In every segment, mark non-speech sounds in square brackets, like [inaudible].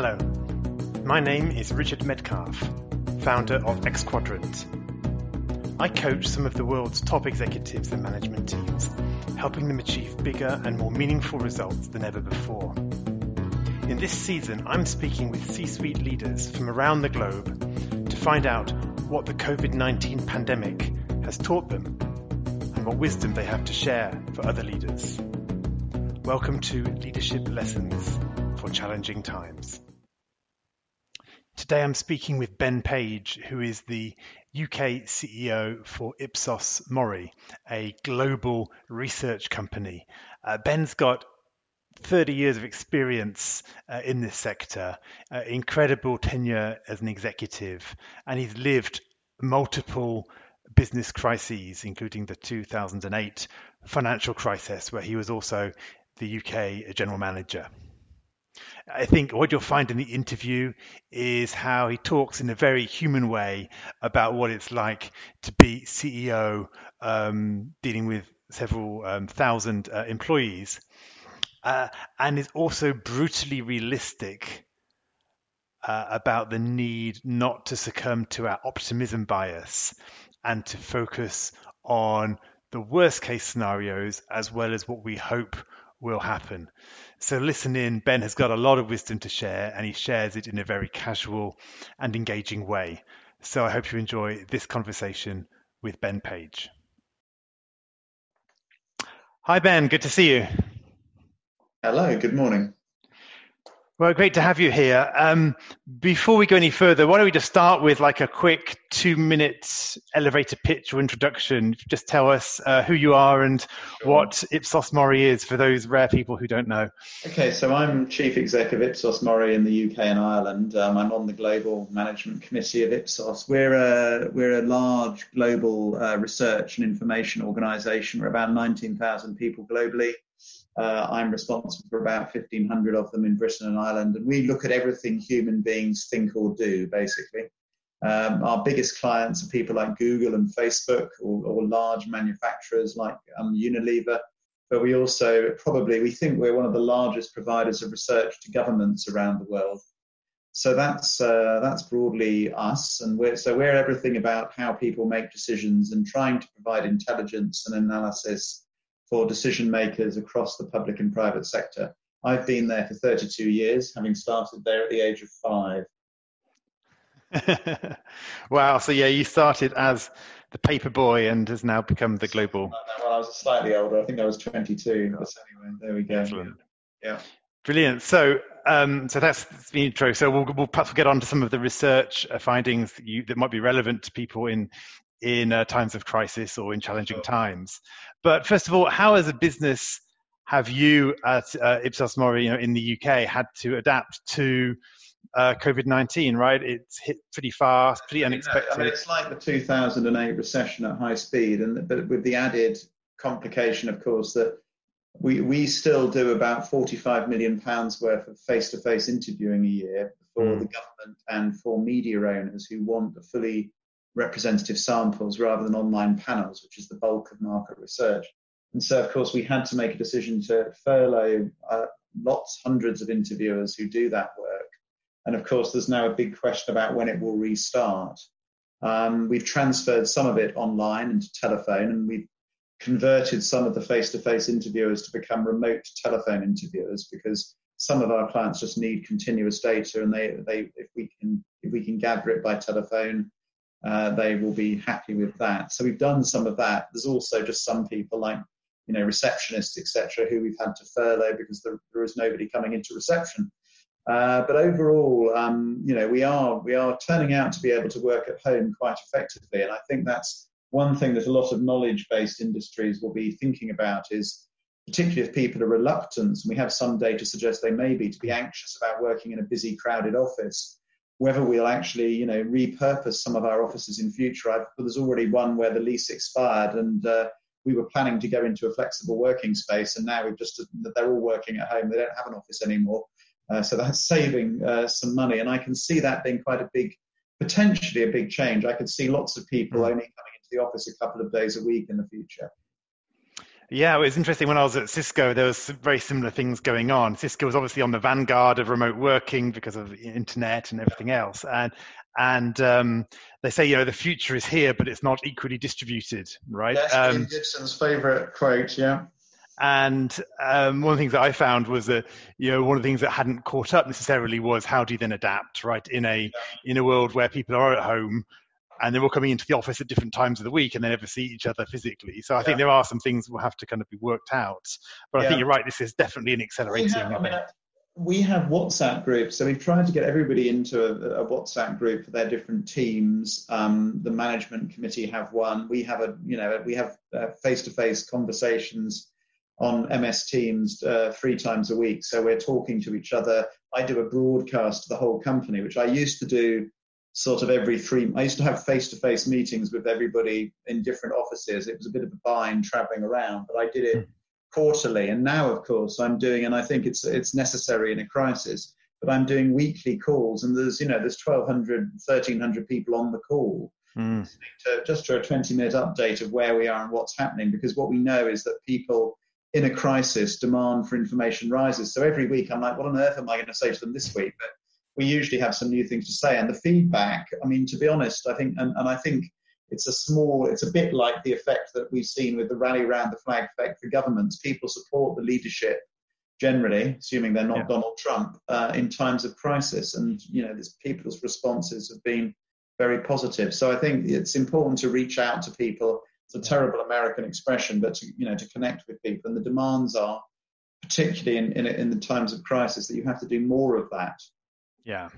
Hello, my name is Richard Medcalf, founder of X Quadrant. I coach some of the world's top executives and management teams, helping them achieve bigger and more meaningful results than ever before. In this season, I'm speaking with C suite leaders from around the globe to find out what the COVID 19 pandemic has taught them and what wisdom they have to share for other leaders. Welcome to Leadership Lessons for Challenging Times. Today I'm speaking with Ben Page, who is the UK CEO for Ipsos Mori, a global research company. Uh, Ben's got 30 years of experience uh, in this sector, uh, incredible tenure as an executive, and he's lived multiple business crises, including the 2008 financial crisis, where he was also the UK general manager. I think what you'll find in the interview is how he talks in a very human way about what it's like to be CEO, um, dealing with several um, thousand uh, employees, uh, and is also brutally realistic uh, about the need not to succumb to our optimism bias and to focus on the worst case scenarios as well as what we hope will happen. So listen in. Ben has got a lot of wisdom to share and he shares it in a very casual and engaging way. So I hope you enjoy this conversation with Ben Page. Hi, Ben. Good to see you. Hello. Good morning. Well, great to have you here. Um, before we go any further, why don't we just start with like a quick two minute elevator pitch or introduction? Just tell us uh, who you are and what Ipsos Mori is for those rare people who don't know. Okay, so I'm Chief Exec of Ipsos Mori in the UK and Ireland. Um, I'm on the Global Management Committee of Ipsos. We're a, we're a large global uh, research and information organisation. We're about 19,000 people globally. Uh, I'm responsible for about 1,500 of them in Britain and Ireland, and we look at everything human beings think or do, basically. Um, our biggest clients are people like Google and Facebook, or, or large manufacturers like um, Unilever. But we also probably we think we're one of the largest providers of research to governments around the world. So that's uh, that's broadly us, and we're so we're everything about how people make decisions and trying to provide intelligence and analysis for decision makers across the public and private sector. I've been there for 32 years, having started there at the age of five. [laughs] wow. So, yeah, you started as the paper boy and has now become the global. Well, I was slightly older. I think I was 22. But anyway, there we go. Excellent. Yeah. Brilliant. So, um, so that's the intro. So we'll, we'll perhaps get on to some of the research uh, findings that, you, that might be relevant to people in in uh, times of crisis or in challenging times. But first of all, how as a business have you at uh, Ipsos Mori, you know, in the UK, had to adapt to uh, COVID nineteen? Right, it's hit pretty fast, pretty unexpected. I mean, it's like the two thousand and eight recession at high speed, and but with the added complication, of course, that we we still do about forty five million pounds worth of face to face interviewing a year for mm. the government and for media owners who want a fully representative samples rather than online panels, which is the bulk of market research. And so, of course, we had to make a decision to furlough uh, lots, hundreds of interviewers who do that work. And of course, there's now a big question about when it will restart. Um, we've transferred some of it online into telephone, and we've converted some of the face-to-face interviewers to become remote telephone interviewers because some of our clients just need continuous data, and they, they if we can if we can gather it by telephone, uh, they will be happy with that. So we've done some of that. There's also just some people like you know receptionists etc. who we've had to furlough because there, there is nobody coming into reception. Uh, but overall, um, you know, we are we are turning out to be able to work at home quite effectively, and I think that's one thing that a lot of knowledge-based industries will be thinking about is particularly if people are reluctant, and we have some data suggest they may be, to be anxious about working in a busy, crowded office whether we'll actually, you know, repurpose some of our offices in future. I've, there's already one where the lease expired, and uh, we were planning to go into a flexible working space, and now we've just they're all working at home. They don't have an office anymore, uh, so that's [laughs] saving uh, some money. And I can see that being quite a big, potentially a big change. I could see lots of people hmm. only coming into the office a couple of days a week in the future. Yeah, it was interesting when I was at Cisco, there was very similar things going on. Cisco was obviously on the vanguard of remote working because of the internet and everything else. And and um, they say, you know, the future is here, but it's not equally distributed, right? Yes, um, Gibson's favorite quote, yeah. And um, one of the things that I found was that you know one of the things that hadn't caught up necessarily was how do you then adapt, right? In a in a world where people are at home and they're all coming into the office at different times of the week and they never see each other physically. So I yeah. think there are some things that will have to kind of be worked out. But yeah. I think you're right. This is definitely an accelerating. We have, I mean, we have WhatsApp groups, so we've tried to get everybody into a, a WhatsApp group for their different teams. Um, the management committee have one. We have a, you know, we have uh, face-to-face conversations on MS Teams uh, three times a week. So we're talking to each other. I do a broadcast to the whole company, which I used to do sort of every three. I used to have face-to-face meetings with everybody in different offices. It was a bit of a bind traveling around, but I did it hmm. quarterly. And now, of course, I'm doing, and I think it's it's necessary in a crisis. But I'm doing weekly calls, and there's you know there's 1,200, 1,300 people on the call. Mm. To, just for a 20 minute update of where we are and what's happening, because what we know is that people in a crisis, demand for information rises. So every week I'm like, what on earth am I going to say to them this week? But we usually have some new things to say. And the feedback, I mean, to be honest, I think, and, and I think it's a small, it's a bit like the effect that we've seen with the rally around the flag effect for governments. People support the leadership generally, assuming they're not yeah. Donald Trump, uh, in times of crisis. And, you know, this people's responses have been very positive. So I think it's important to reach out to people it's a terrible American expression, but to, you know, to connect with people. And the demands are, particularly in, in, in the times of crisis, that you have to do more of that. Yeah.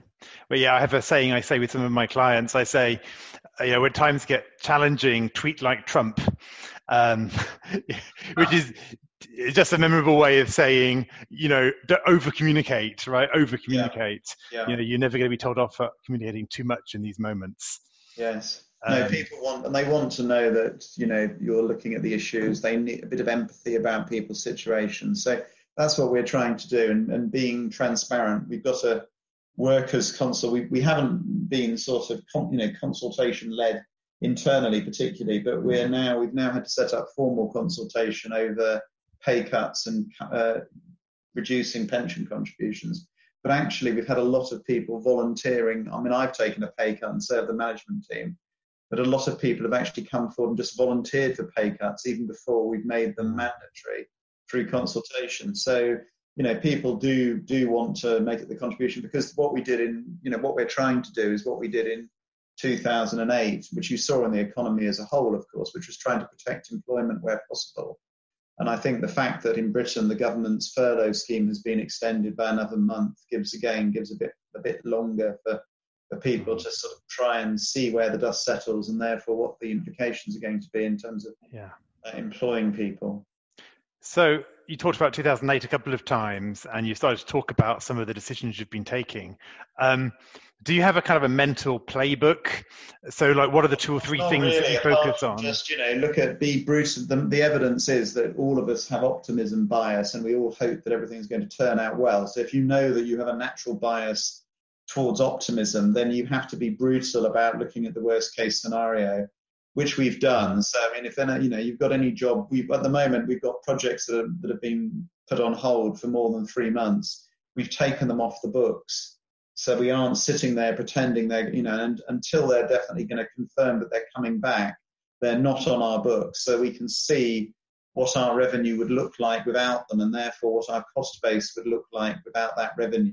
Well, yeah, I have a saying I say with some of my clients. I say, you know, when times get challenging, tweet like Trump, um, [laughs] which is just a memorable way of saying, you know, over communicate, right? Over communicate. Yeah. Yeah. You know, you're never going to be told off for communicating too much in these moments. Yes. No, um, people want, and they want to know that you know you're looking at the issues. They need a bit of empathy about people's situations. So that's what we're trying to do, and, and being transparent. We've got a workers' consult. We, we haven't been sort of you know consultation led internally particularly, but we're now we've now had to set up formal consultation over pay cuts and uh, reducing pension contributions. But actually, we've had a lot of people volunteering. I mean, I've taken a pay cut and served the management team but a lot of people have actually come forward and just volunteered for pay cuts even before we've made them mandatory through consultation. So, you know, people do do want to make it the contribution because what we did in, you know, what we're trying to do is what we did in 2008, which you saw in the economy as a whole, of course, which was trying to protect employment where possible. And I think the fact that in Britain the government's furlough scheme has been extended by another month gives again gives a bit a bit longer for for people to sort of try and see where the dust settles and therefore what the implications are going to be in terms of yeah. uh, employing people. So you talked about 2008 a couple of times and you started to talk about some of the decisions you've been taking. Um, do you have a kind of a mental playbook? So, like, what are the two or three Not things really. that you focus on? Just, you know, look at be Bruce. The, the evidence is that all of us have optimism bias and we all hope that everything's going to turn out well. So, if you know that you have a natural bias towards optimism, then you have to be brutal about looking at the worst case scenario, which we've done. So, I mean, if then, you know, you've got any job, we've, at the moment, we've got projects that, are, that have been put on hold for more than three months. We've taken them off the books. So we aren't sitting there pretending they're, you know, and until they're definitely going to confirm that they're coming back, they're not on our books. So we can see what our revenue would look like without them, and therefore what our cost base would look like without that revenue.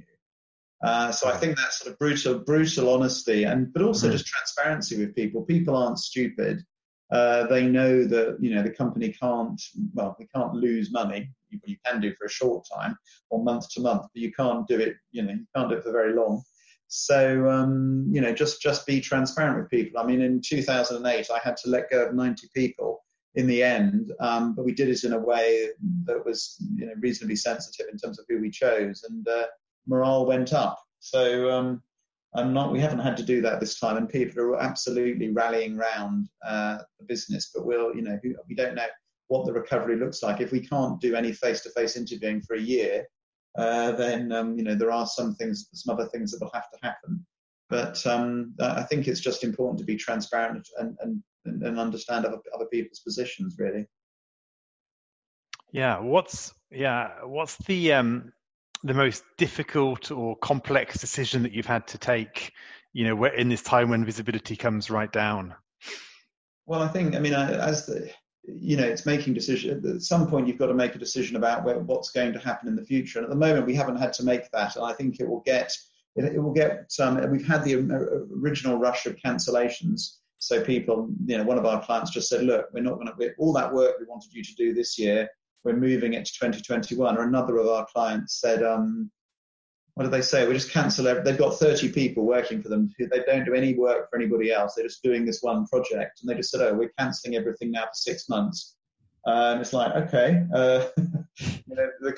Uh, so I think that sort of brutal, brutal honesty, and but also mm-hmm. just transparency with people. People aren't stupid. Uh, they know that you know the company can't. Well, we can't lose money. You, you, can do for a short time or month to month, but you can't do it. You know, you can't do it for very long. So um, you know, just just be transparent with people. I mean, in 2008, I had to let go of 90 people in the end, um, but we did it in a way that was you know reasonably sensitive in terms of who we chose, and uh, morale went up. So um, I'm not. We haven't had to do that this time, and people are absolutely rallying round uh, the business. But we'll, you know, we don't know what the recovery looks like. If we can't do any face-to-face interviewing for a year, uh, then um, you know there are some things, some other things that will have to happen. But um, I think it's just important to be transparent and and, and understand other, other people's positions, really. Yeah, what's yeah, what's the um, the most difficult or complex decision that you've had to take? You know, in this time when visibility comes right down. Well, I think I mean as the you know it's making decision at some point you've got to make a decision about where, what's going to happen in the future and at the moment we haven't had to make that and i think it will get it, it will get um, we've had the original rush of cancellations so people you know one of our clients just said look we're not going to all that work we wanted you to do this year we're moving it to 2021 or another of our clients said um, what do they say? We just cancel. they've got 30 people working for them. Who, they don't do any work for anybody else. They're just doing this one project. And they just said, oh, we're cancelling everything now for six months. And it's like, okay, uh, [laughs] you know, the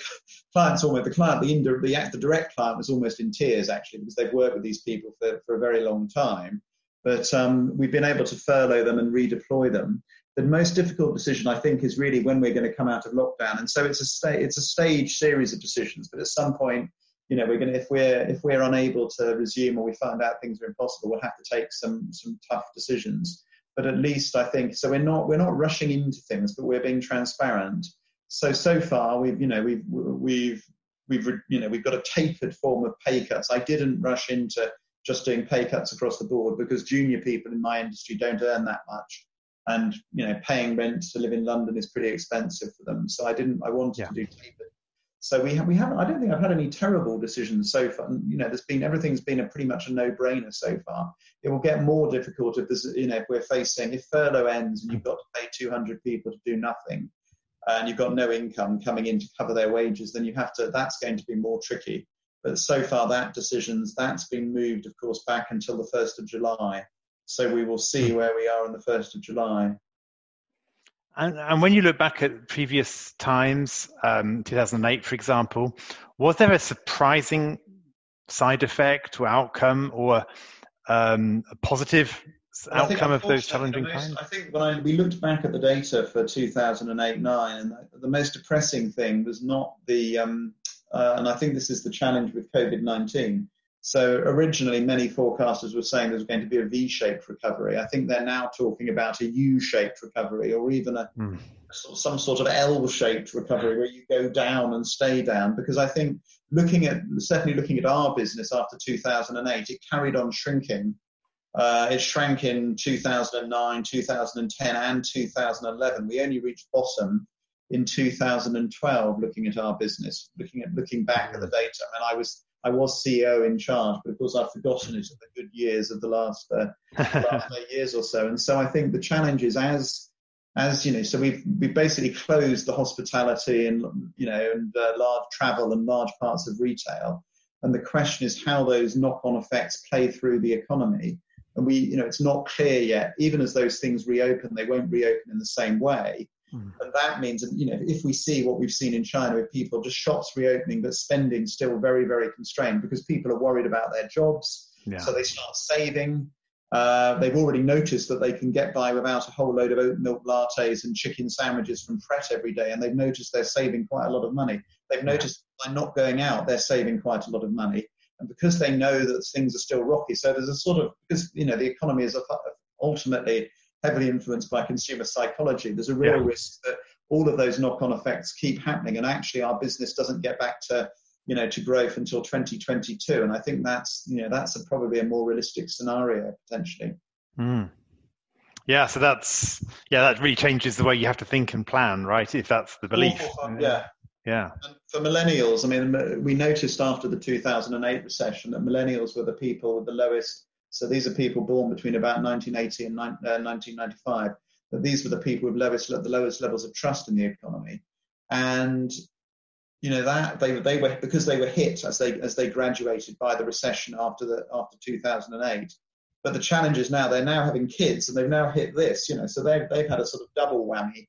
client's almost the client, the, indirect, the, the direct client was almost in tears actually because they've worked with these people for, for a very long time. But um, we've been able to furlough them and redeploy them. The most difficult decision, I think, is really when we're going to come out of lockdown. And so it's a sta- it's a stage series of decisions. But at some point, you know, we're going to if we're if we're unable to resume or we find out things are impossible, we'll have to take some some tough decisions. But at least I think so. We're not we're not rushing into things, but we're being transparent. So so far we've you know we've we've we've you know we've got a tapered form of pay cuts. I didn't rush into just doing pay cuts across the board because junior people in my industry don't earn that much and you know paying rent to live in london is pretty expensive for them so i didn't i wanted yeah. to do tapered so we have, we haven't. I don't think I've had any terrible decisions so far. And you know, there's been everything's been a pretty much a no-brainer so far. It will get more difficult if there's you know if we're facing if furlough ends and you've got to pay 200 people to do nothing, and you've got no income coming in to cover their wages, then you have to. That's going to be more tricky. But so far, that decisions that's been moved, of course, back until the first of July. So we will see where we are on the first of July. And, and, when you look back at previous times, um, 2008, for example, was there a surprising side effect or outcome or um, a positive outcome of those challenging most, times? I think when I, we looked back at the data for 2008 9, and the, the most depressing thing was not the, um, uh, and I think this is the challenge with COVID 19, so originally, many forecasters were saying there's going to be a V-shaped recovery. I think they're now talking about a U-shaped recovery, or even a mm. some sort of L-shaped recovery where you go down and stay down. Because I think looking at certainly looking at our business after 2008, it carried on shrinking. Uh, it shrank in 2009, 2010, and 2011. We only reached bottom in 2012. Looking at our business, looking at looking back at the data, and I was I was CEO in charge, but of course I've forgotten it in the good years of the last, uh, last [laughs] eight years or so. And so I think the challenge is as, as you know, so we've we basically closed the hospitality and you know and uh, large travel and large parts of retail. And the question is how those knock-on effects play through the economy. And we, you know, it's not clear yet. Even as those things reopen, they won't reopen in the same way. Mm. And that means, you know, if we see what we've seen in China with people, just shops reopening, but spending still very, very constrained because people are worried about their jobs. Yeah. So they start saving. Uh, they've already noticed that they can get by without a whole load of oat milk lattes and chicken sandwiches from Pret every day, and they've noticed they're saving quite a lot of money. They've noticed by not going out, they're saving quite a lot of money, and because they know that things are still rocky, so there's a sort of because you know the economy is ultimately heavily influenced by consumer psychology, there's a real yeah. risk that all of those knock-on effects keep happening, and actually our business doesn't get back to you know to growth until 2022. And I think that's you know that's a, probably a more realistic scenario potentially. Mm. Yeah, so that's yeah, that really changes the way you have to think and plan, right? If that's the belief. Yeah. Yeah. And for millennials, I mean, we noticed after the 2008 recession that millennials were the people with the lowest so these are people born between about 1980 and 1995. Uh, but these were the people with lowest, the lowest levels of trust in the economy. And you know that they they were because they were hit as they as they graduated by the recession after the after 2008 but the challenge is now they're now having kids and they've now hit this you know so they've they've had a sort of double whammy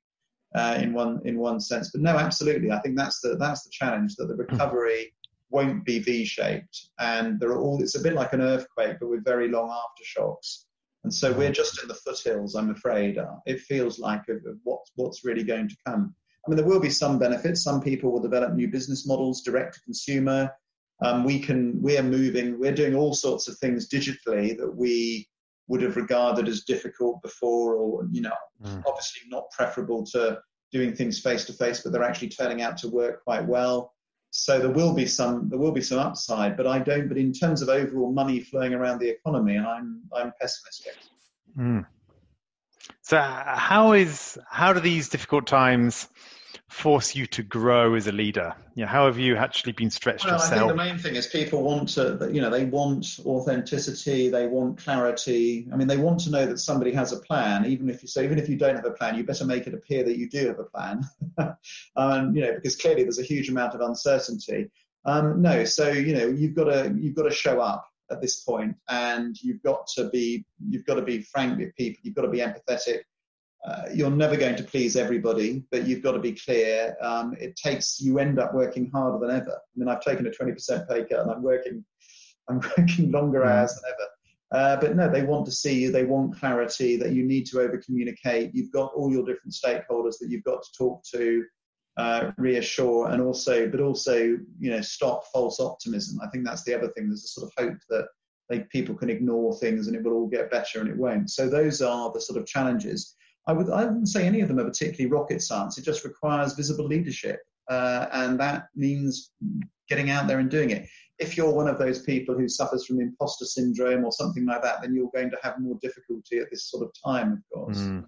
uh, in one in one sense but no absolutely i think that's the that's the challenge that the recovery won't be V-shaped, and there are all. It's a bit like an earthquake, but with very long aftershocks. And so we're just in the foothills, I'm afraid. Uh, it feels like of, of what's what's really going to come. I mean, there will be some benefits. Some people will develop new business models, direct to consumer. Um, we can. We are moving. We're doing all sorts of things digitally that we would have regarded as difficult before, or you know, mm. obviously not preferable to doing things face to face, but they're actually turning out to work quite well. So there will be some there will be some upside, but I don't. But in terms of overall money flowing around the economy, I'm I'm pessimistic. Mm. So how is how do these difficult times force you to grow as a leader? You know, how have you actually been stretched well, yourself? I think the main thing is people want to, you know, they want authenticity, they want clarity. I mean, they want to know that somebody has a plan, even if you say, even if you don't have a plan, you better make it appear that you do have a plan. [laughs] um, you know, because clearly there's a huge amount of uncertainty. Um, no, so you know, you've got to you've got to show up at this point, and you've got to be you've got to be frank with people. You've got to be empathetic uh, you're never going to please everybody, but you've got to be clear. Um, it takes you end up working harder than ever. I mean, I've taken a 20% pay cut and I'm working, I'm [laughs] working longer mm. hours than ever. Uh, but no, they want to see you. They want clarity that you need to over communicate. You've got all your different stakeholders that you've got to talk to, uh, reassure, and also, but also, you know, stop false optimism. I think that's the other thing. There's a sort of hope that they, people can ignore things and it will all get better, and it won't. So those are the sort of challenges. I would I wouldn't say any of them are particularly rocket science. It just requires visible leadership, uh, and that means getting out there and doing it. If you're one of those people who suffers from imposter syndrome or something like that, then you're going to have more difficulty at this sort of time, of course. Mm.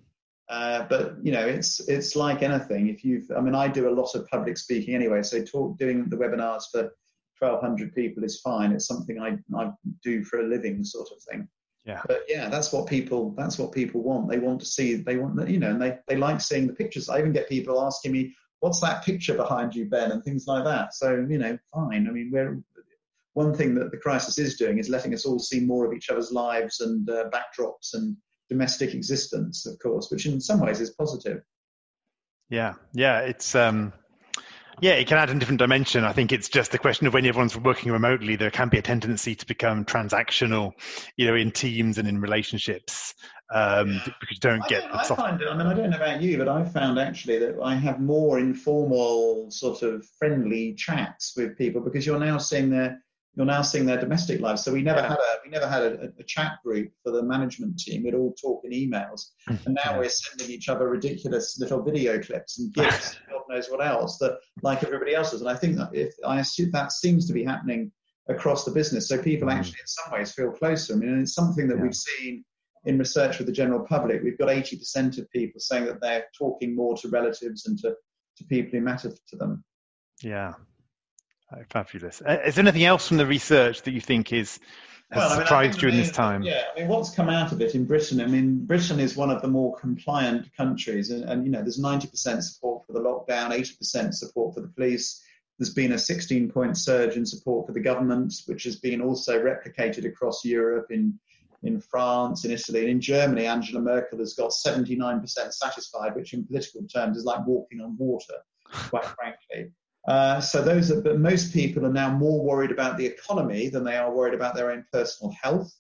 Uh, but you know, it's it's like anything. If you've, I mean, I do a lot of public speaking anyway, so talk, doing the webinars for 1,200 people is fine. It's something I I do for a living, sort of thing. Yeah. But yeah, that's what people that's what people want. They want to see they want you know, and they, they like seeing the pictures. I even get people asking me, What's that picture behind you, Ben? and things like that. So, you know, fine. I mean we're one thing that the crisis is doing is letting us all see more of each other's lives and uh, backdrops and domestic existence, of course, which in some ways is positive. Yeah, yeah, it's um, yeah, it can add a different dimension. I think it's just the question of when everyone's working remotely, there can be a tendency to become transactional, you know, in teams and in relationships, um, because you don't get. I, I find it. I mean, I don't know about you, but I've found actually that I have more informal, sort of friendly chats with people because you're now seeing their you're now seeing their domestic lives. So we never yeah. had a we never had a, a, chat group for the management team. We'd all talk in emails, [laughs] and now we're sending each other ridiculous little video clips and gifs, [laughs] and God knows what else that like everybody else does. And I think that if I assume that seems to be happening across the business, so people mm. actually in some ways feel closer. I mean, it's something that yeah. we've seen in research with the general public. We've got 80% of people saying that they're talking more to relatives and to to people who matter to them. Yeah, Oh, fabulous. Uh, is there anything else from the research that you think is has well, I mean, surprised you in this time? Yeah, I mean, what's come out of it in Britain? I mean, Britain is one of the more compliant countries, and, and you know, there's 90% support for the lockdown, 80% support for the police. There's been a 16-point surge in support for the government, which has been also replicated across Europe in in France, in Italy, and in Germany. Angela Merkel has got 79% satisfied, which in political terms is like walking on water, quite frankly. Uh, so those are, but most people are now more worried about the economy than they are worried about their own personal health.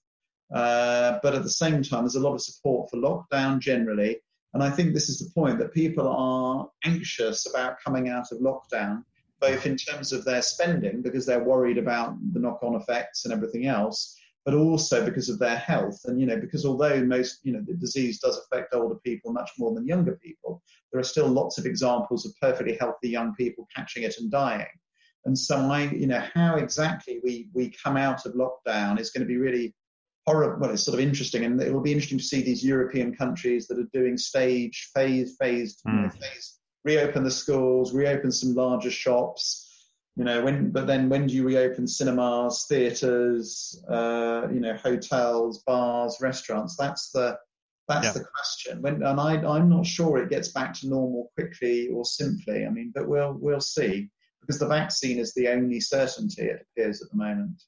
Uh, but at the same time, there's a lot of support for lockdown generally. And I think this is the point that people are anxious about coming out of lockdown, both in terms of their spending, because they're worried about the knock on effects and everything else, but also because of their health. And, you know, because although most, you know, the disease does affect older people much more than younger people, there are still lots of examples of perfectly healthy young people catching it and dying. And so I, you know, how exactly we, we come out of lockdown is going to be really horrible. Well, it's sort of interesting, and it will be interesting to see these European countries that are doing stage, phase, phased, mm. you know, phase, reopen the schools, reopen some larger shops, you know when but then when do you reopen cinemas theaters uh, you know hotels bars restaurants? That's the that's yeah. the question. When and I, i'm not sure it gets back to normal quickly or simply. I mean but we'll we'll see. Because the vaccine is the only certainty it appears at the moment.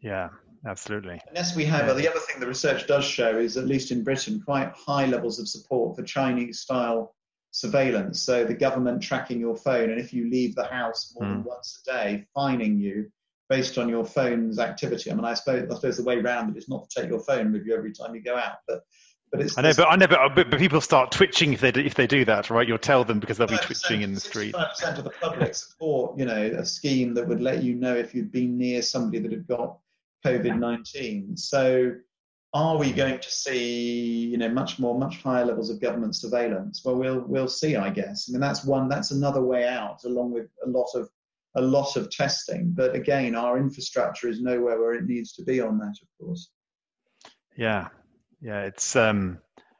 Yeah absolutely. Unless we have yeah. the other thing the research does show is at least in britain quite high levels of support for chinese style surveillance. So the government tracking your phone, and if you leave the house more mm. than hmm. once a day, fining you based on your phone's activity. I mean, I suppose I suppose the way around it is not to take your phone with you every time you go out, but. But it's, I know, but I know, but, but, people start twitching if they do, if they do that, right? You'll tell them because they'll be twitching in the street. Five percent of the public support, you know, a scheme that would let you know if you'd been near somebody that had got COVID nineteen. So are we going to see, you know, much more, much higher levels of government surveillance? Well, we'll we'll see, I guess. I mean, that's one, that's another way out, along with a lot of a lot of testing. But again, our infrastructure is nowhere where it needs to be on that, of course. Yeah, yeah, it's um,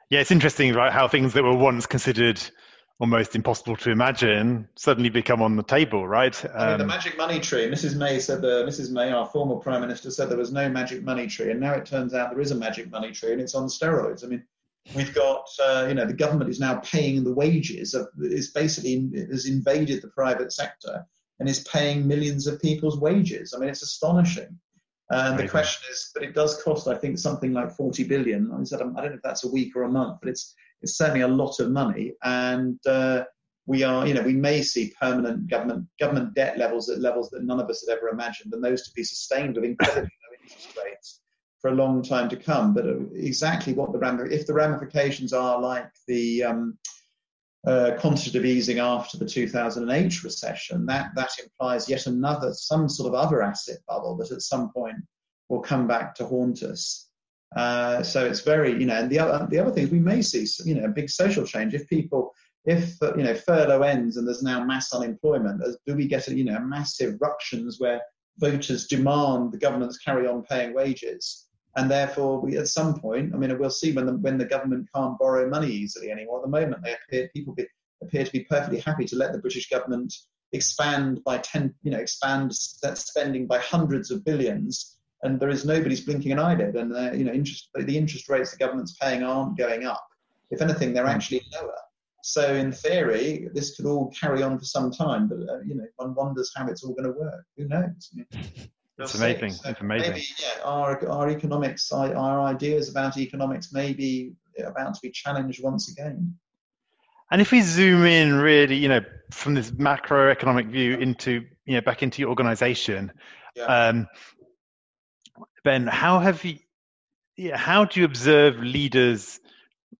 yeah, it's interesting, right? How things that were once considered almost impossible to imagine suddenly become on the table, right? Um, I mean, the um, magic money tree. Mrs. May said the Mrs. May, our former prime minister, said there was no magic money tree, and now it turns out there is a magic money tree, and it's on steroids. I mean, we've got uh, you know the government is now paying the wages of is basically has invaded the private sector and is paying millions of people's wages. I mean, it's astonishing. And the question is, but it does cost, I think, something like 40 billion. I, said, I don't know if that's a week or a month, but it's it's certainly a lot of money. And uh, we are, you know, we may see permanent government government debt levels at levels that none of us had ever imagined, and those to be sustained with incredibly [coughs] low interest rates for a long time to come. But uh, exactly what the if the ramifications are like the um, uh, quantitative easing after the 2008 recession, that that implies yet another some sort of other asset bubble that at some point will come back to haunt us. Uh, so it's very, you know, and the other the other things we may see, you know, a big social change if people, if you know, furlough ends and there's now mass unemployment, do we get, a, you know, massive ructions where voters demand the governments carry on paying wages? And therefore, we, at some point, I mean, we'll see when the when the government can't borrow money easily anymore. At the moment, they appear people be, appear to be perfectly happy to let the British government expand by ten, you know, expand spending by hundreds of billions and there is nobody's blinking an eyelid, and uh, you know, interest, the interest rates the government's paying aren't going up. If anything, they're hmm. actually lower. So in theory, this could all carry on for some time, but uh, you know, one wonders how it's all going to work. Who knows? I mean, it's amazing. So it's amazing. Maybe, yeah, our, our economics, our ideas about economics may be about to be challenged once again. And if we zoom in really, you know, from this macroeconomic view into, you know, back into your organization, yeah. um, Ben, how have you? Yeah, how do you observe leaders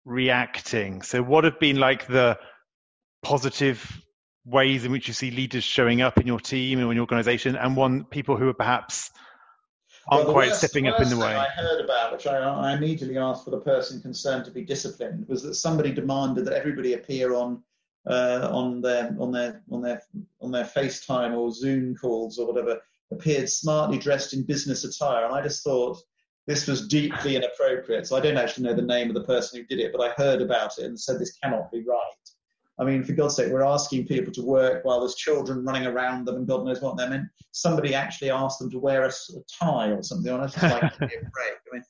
reacting? So, what have been like the positive ways in which you see leaders showing up in your team and in your organization, and one people who are perhaps aren't well, quite worst, stepping up in the way? I heard about, which I, I immediately asked for the person concerned to be disciplined, was that somebody demanded that everybody appear on uh, on their on their on their on their FaceTime or Zoom calls or whatever appeared smartly dressed in business attire. And I just thought this was deeply inappropriate. So I don't actually know the name of the person who did it, but I heard about it and said this cannot be right. I mean, for God's sake, we're asking people to work while there's children running around them and God knows what. they're meant. somebody actually asked them to wear a, a tie or something on it. Break. I mean,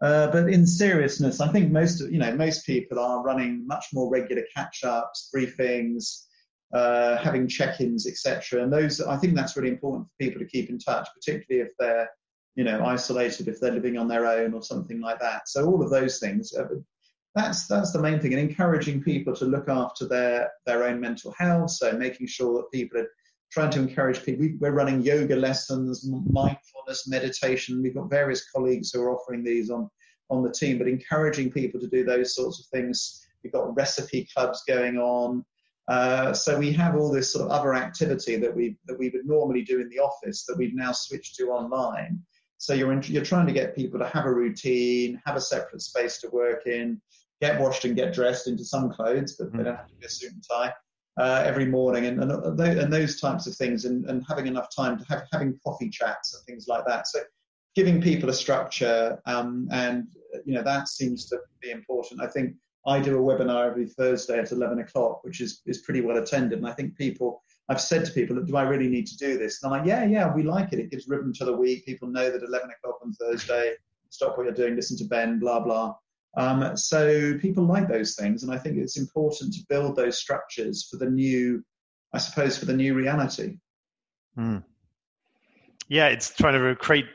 uh, but in seriousness, I think most you know most people are running much more regular catch-ups, briefings, uh, having check-ins, etc. And those, I think that's really important for people to keep in touch, particularly if they're, you know, isolated, if they're living on their own or something like that. So all of those things, uh, that's that's the main thing, and encouraging people to look after their their own mental health. So making sure that people are trying to encourage people. We're running yoga lessons, mindfulness, meditation. We've got various colleagues who are offering these on on the team, but encouraging people to do those sorts of things. We've got recipe clubs going on. Uh, so we have all this sort of other activity that we that we would normally do in the office that we've now switched to online. So you're in, you're trying to get people to have a routine, have a separate space to work in, get washed and get dressed into some clothes, but mm-hmm. they don't have to be a suit and tie uh, every morning, and, and, and those types of things, and, and having enough time to have having coffee chats and things like that. So giving people a structure, um, and you know that seems to be important. I think I do a webinar every Thursday at 11 o'clock, which is, is pretty well attended. And I think people, I've said to people, do I really need to do this? And I'm like, yeah, yeah, we like it. It gives rhythm to the week. People know that 11 o'clock on Thursday, stop what you're doing, listen to Ben, blah, blah. Um, so people like those things. And I think it's important to build those structures for the new, I suppose, for the new reality. Mm. Yeah, it's trying to create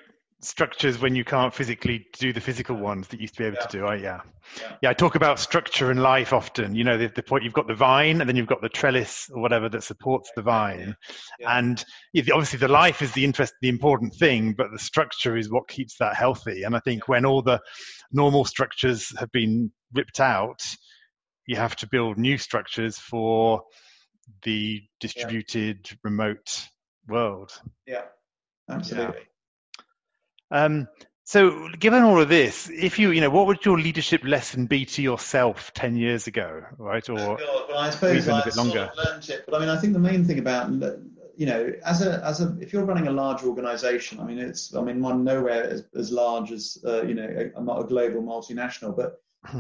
structures when you can't physically do the physical ones that you used to be able yeah. to do. I, yeah. yeah. yeah, I talk about structure in life often. You know, the, the, point you've got the vine, and then you've got the trellis or whatever that supports the vine, yeah. and obviously the life is the interest, the important thing, but the structure is what keeps that healthy. And I think when all the normal structures have been ripped out, you have to build new structures for the distributed remote world. Yeah, absolutely. Um, So, given all of this, if you, you know, what would your leadership lesson be to yourself ten years ago, right? Or oh God, well, I suppose even a bit longer. Sort of learned it, but I mean, I think the main thing about, you know, as a as a if you're running a large organisation, I mean, it's I mean, one nowhere as, as large as uh, you know a, a global multinational, but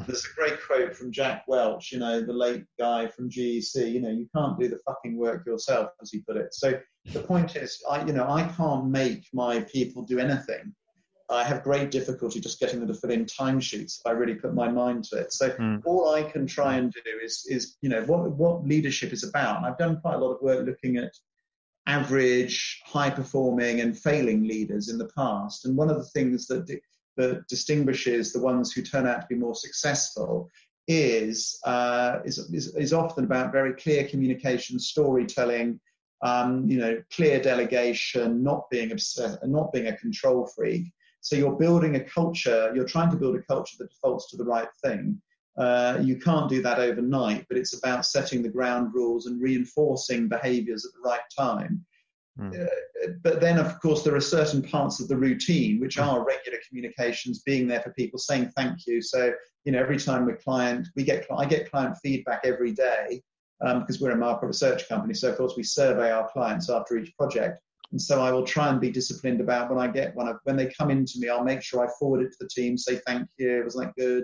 there's a great quote from Jack Welch, you know, the late guy from GEC. You know, you can't do the fucking work yourself, as he put it. So the point is, I, you know, I can't make my people do anything. I have great difficulty just getting them to fill in timesheets if I really put my mind to it. So mm. all I can try and do is, is you know, what, what leadership is about. And I've done quite a lot of work looking at average, high performing and failing leaders in the past. And one of the things that, that distinguishes the ones who turn out to be more successful is, uh, is, is, is often about very clear communication, storytelling, um, you know, clear delegation, not being obsessed, not being a control freak. So you're building a culture, you're trying to build a culture that defaults to the right thing. Uh, you can't do that overnight, but it's about setting the ground rules and reinforcing behaviors at the right time. Mm. Uh, but then, of course, there are certain parts of the routine which mm. are regular communications, being there for people, saying thank you. So, you know, every time we're client, we get I get client feedback every day um, because we're a market research company. So, of course, we survey our clients after each project. And so I will try and be disciplined about when I get when I, when they come into me, I'll make sure I forward it to the team, say thank you, was that good,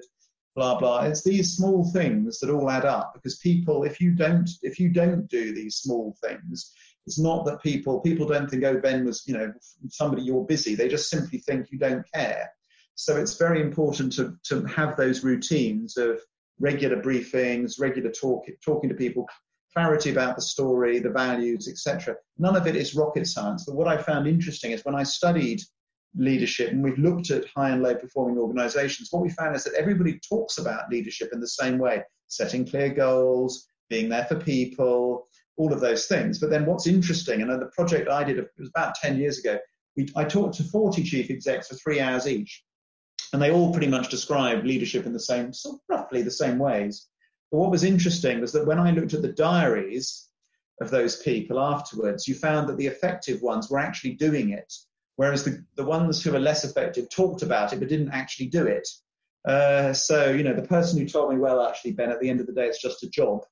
blah blah. It's these small things that all add up because people, if you don't if you don't do these small things, it's not that people people don't think oh Ben was you know somebody you're busy. They just simply think you don't care. So it's very important to to have those routines of regular briefings, regular talk, talking to people, clarity about the story, the values, etc. None of it is rocket science. But what I found interesting is when I studied leadership and we've looked at high and low performing organizations, what we found is that everybody talks about leadership in the same way setting clear goals, being there for people, all of those things. But then what's interesting, and the project I did, it was about 10 years ago, we, I talked to 40 chief execs for three hours each. And they all pretty much described leadership in the same, sort of roughly the same ways. But what was interesting was that when I looked at the diaries of those people afterwards, you found that the effective ones were actually doing it, whereas the, the ones who were less effective talked about it but didn't actually do it. Uh, so, you know, the person who told me, well, actually, Ben, at the end of the day, it's just a job.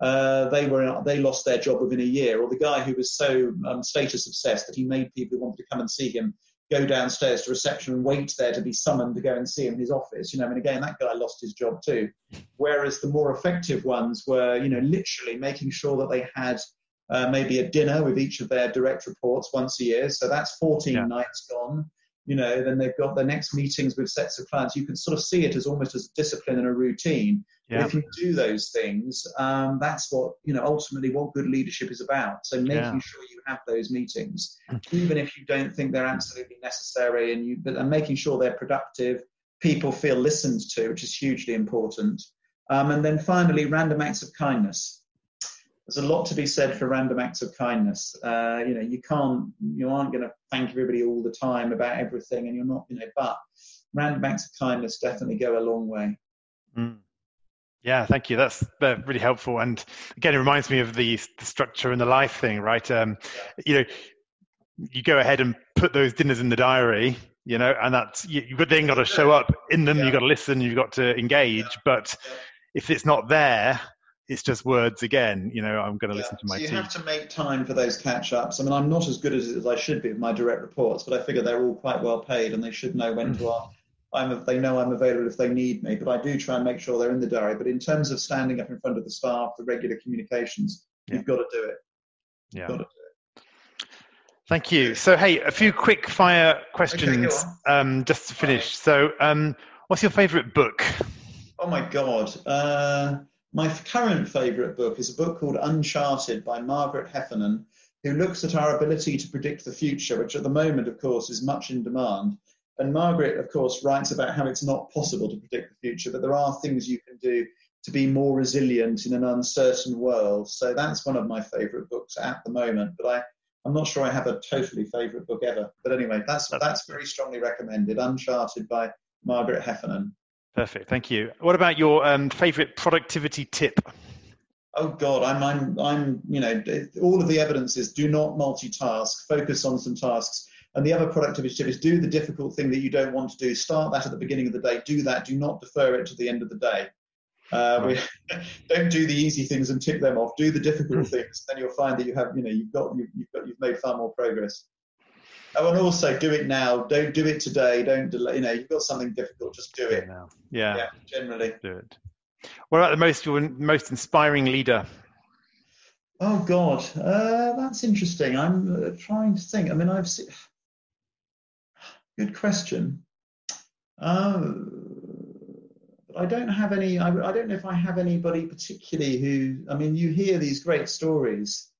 Uh, they were they lost their job within a year, or the guy who was so um, status obsessed that he made people who wanted to come and see him go downstairs to reception and wait there to be summoned to go and see him in his office. You know, I mean, again, that guy lost his job too. Whereas the more effective ones were, you know, literally making sure that they had uh, maybe a dinner with each of their direct reports once a year. So that's 14 yeah. nights gone. You know, then they've got their next meetings with sets of clients. You can sort of see it as almost as a discipline and a routine. Yeah. If you do those things, um, that's what you know. Ultimately, what good leadership is about. So making yeah. sure you have those meetings, even if you don't think they're absolutely necessary, and you but and making sure they're productive. People feel listened to, which is hugely important. Um, and then finally, random acts of kindness. There's a lot to be said for random acts of kindness. Uh, you know, you can't, you aren't going to thank everybody all the time about everything, and you're not, you know, but random acts of kindness definitely go a long way. Mm. Yeah, thank you. That's uh, really helpful. And again, it reminds me of the, the structure and the life thing, right? Um, you know, you go ahead and put those dinners in the diary, you know, and that's you, have then got to show up in them. Yeah. You've got to listen. You've got to engage. Yeah. But if it's not there, it's just words again. You know, I'm going to yeah. listen to my. So you team. have to make time for those catch ups. I mean, I'm not as good as, as I should be with my direct reports, but I figure they're all quite well paid and they should know when to mm. ask I'm, they know I'm available if they need me, but I do try and make sure they're in the diary. But in terms of standing up in front of the staff, the regular communications, yeah. you've got to do it. Yeah. Do it. Thank you. So, hey, a few quick fire questions okay, um, just to finish. So, um, what's your favorite book? Oh my God. Uh, my current favorite book is a book called Uncharted by Margaret Heffernan, who looks at our ability to predict the future, which at the moment, of course, is much in demand. And Margaret, of course, writes about how it's not possible to predict the future, but there are things you can do to be more resilient in an uncertain world. So that's one of my favourite books at the moment. But I, I'm not sure I have a totally favourite book ever. But anyway, that's that's very strongly recommended. Uncharted by Margaret Heffernan. Perfect, thank you. What about your um, favourite productivity tip? Oh God, I'm, I'm, I'm, you know, all of the evidence is do not multitask. Focus on some tasks And the other productivity tip is do the difficult thing that you don't want to do. Start that at the beginning of the day. Do that. Do not defer it to the end of the day. Uh, we, [laughs] don't do the easy things and tick them off. Do the difficult mm. things, then you'll find that you have, you know, you've got, you've, you've got, you've made far more progress. Oh, and also do it now. Don't do it today. Don't delay. You know, you've got something difficult. Just do it. Now. Yeah. yeah. Generally. Do it. What about the most most inspiring leader? Oh God, uh, that's interesting. I'm uh, trying to think. I mean, I've seen. Good question. Uh, I don't have any. I, I, don't know if I have anybody particularly who. I mean, you hear these great stories.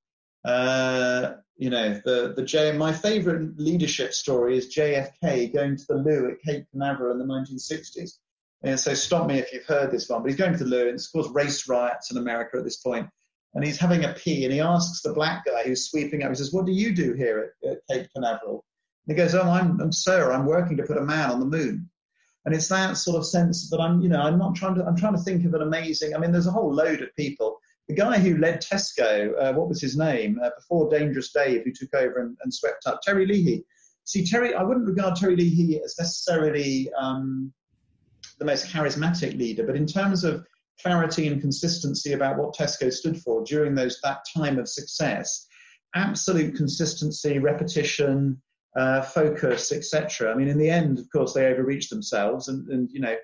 Uh, you know, the the J. My favourite leadership story is JFK going to the loo at Cape Canaveral in the 1960s. And so stop me if you've heard this one, but he's going to the loo, and it's caused race riots in America at this point. And he's having a pee, and he asks the black guy who's sweeping up. He says, "What do you do here at, at Cape Canaveral?" And he goes, "Oh, I'm, I'm sir. I'm working to put a man on the moon." And it's that sort of sense that I'm, you know, I'm not trying to, I'm trying to think of an amazing, I mean, there's a whole load of people. The guy who led Tesco, uh, what was his name, uh, before Dangerous Dave, who took over and, and, swept up, Terry Leahy. See, Terry, I wouldn't regard Terry Leahy as necessarily um, the most charismatic leader, but in terms of clarity and consistency about what Tesco stood for during those that time of success, absolute consistency, repetition, uh, focus, etc. I mean, in the end, of course, they overreached themselves, and, and you know,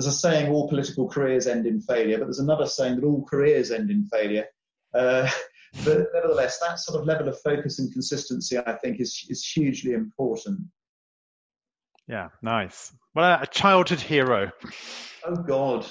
there's a saying all political careers end in failure, but there's another saying that all careers end in failure. Uh, [laughs] but nevertheless, that sort of level of focus and consistency, I think, is is hugely important. Yeah, nice. Well, a childhood hero. Oh God,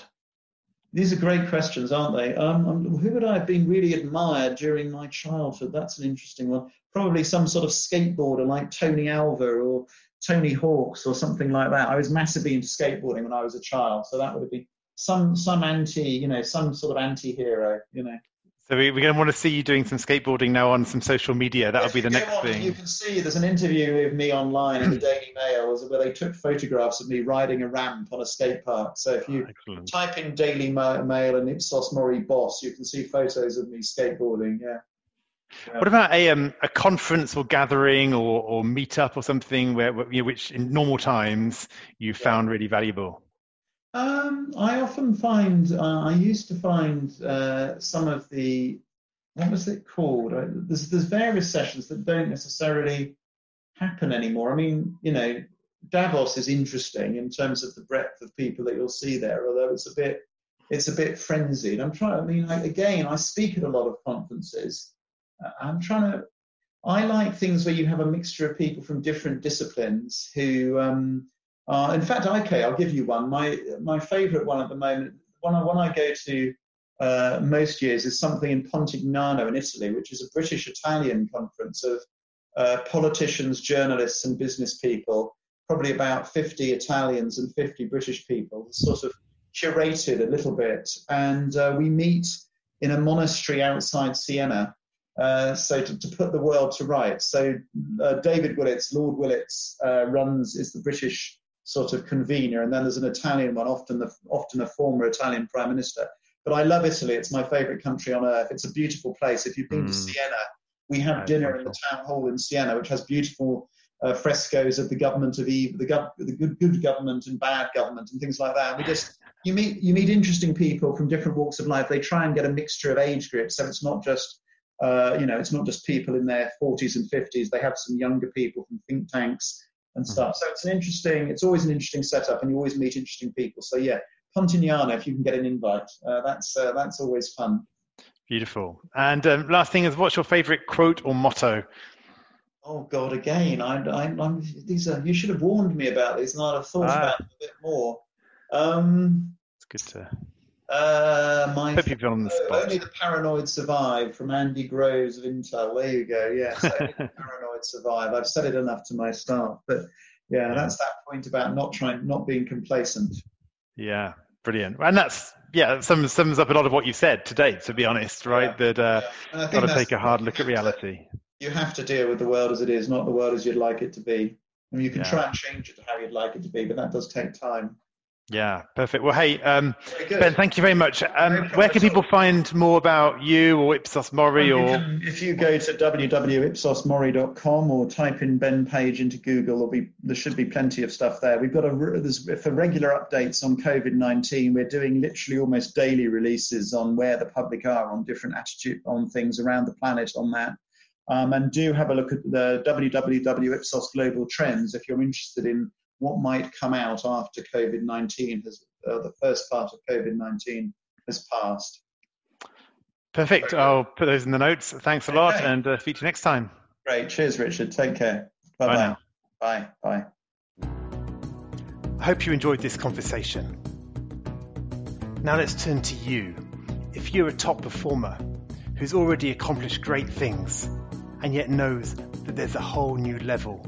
these are great questions, aren't they? Um, um, who would I have been really admired during my childhood? That's an interesting one. Probably some sort of skateboarder like Tony Alva or Tony Hawks or something like that. I was massively into skateboarding when I was a child, so that would have been some some anti, you know, some sort of anti-hero, you know. So we, are going to want to see you doing some skateboarding now on some social media. That'll be the next on, thing. You can see there's an interview of me online in the [clears throat] Daily Mail where they took photographs of me riding a ramp on a skate park. So if you oh, type in Daily Mail and Ipsos Mori Boss, you can see photos of me skateboarding. Yeah. What about a um, a conference or gathering or, or meetup or something where, you know, which in normal times you found really valuable? Um, I often find uh, I used to find uh, some of the what was it called? Uh, there's there's various sessions that don't necessarily happen anymore. I mean, you know, Davos is interesting in terms of the breadth of people that you'll see there, although it's a bit it's a bit frenzied. I'm trying. I mean, I, again, I speak at a lot of conferences. I'm trying to. I like things where you have a mixture of people from different disciplines who um, uh, in fact, okay, I'll give you one. My my favourite one at the moment, one I, one I go to uh, most years, is something in Pontignano in Italy, which is a British-Italian conference of uh, politicians, journalists, and business people. Probably about 50 Italians and 50 British people, sort of curated a little bit, and uh, we meet in a monastery outside Siena. Uh, so to, to, put the world to rights. So uh, David Willetts, Lord Willetts, uh, runs is the British sort of convener, and then there's an Italian one, often the, often a former Italian prime minister. But I love Italy; it's my favourite country on earth. It's a beautiful place. If you've been mm. to Siena, we have dinner in the town hall in Siena, which has beautiful uh, frescoes of the government of Eve, the, gov- the good good government and bad government, and things like that. And we just you meet you meet interesting people from different walks of life. They try and get a mixture of age groups, so it's not just uh, you know it's not just people in their 40s and 50s. They have some younger people from think tanks and hmm. stuff. So it's an interesting, it's always an interesting setup, and you always meet interesting people. So yeah, Pontignano, if you can get an invite, uh, that's uh, that's always fun. Beautiful. And um, last thing is, what's your favourite quote or motto? Oh God, again, I, I, I'm, these are. You should have warned me about these, and I'd have thought ah. about it a bit more. Um, it's good to. Uh, my Put people on the spot. Only the paranoid survive from Andy Groves of Intel. There you go. Yes, only the [laughs] paranoid survive. I've said it enough to my staff, but yeah, that's that point about not trying, not being complacent. Yeah, brilliant. And that's yeah, sums sums up a lot of what you said today. To be honest, right? Yeah. That uh, yeah. got to take a hard look at reality. you have to deal with the world as it is, not the world as you'd like it to be. I mean, you can yeah. try and change it to how you'd like it to be, but that does take time. Yeah, perfect. Well, hey, um, Ben, thank you very much. Um, where can people find more about you or Ipsos Mori? Or can, if you go to www.ipsosmori.com or type in Ben Page into Google, be, there should be plenty of stuff there. We've got a there's, for regular updates on COVID nineteen. We're doing literally almost daily releases on where the public are on different attitude on things around the planet on that. Um, and do have a look at the www Ipsos Global Trends if you're interested in what might come out after COVID 19 has, uh, the first part of COVID 19 has passed. Perfect. I'll put those in the notes. Thanks a lot okay. and uh, you next time. Great. Cheers, Richard. Take care. Bye bye. Bye. Bye. I hope you enjoyed this conversation. Now let's turn to you. If you're a top performer who's already accomplished great things and yet knows that there's a whole new level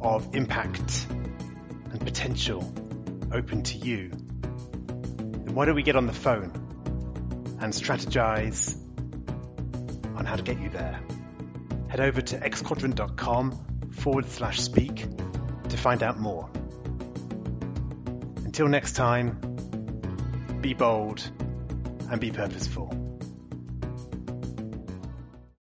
of impact and potential open to you, then why don't we get on the phone and strategize on how to get you there? Head over to xquadrant.com forward slash speak to find out more. Until next time, be bold and be purposeful.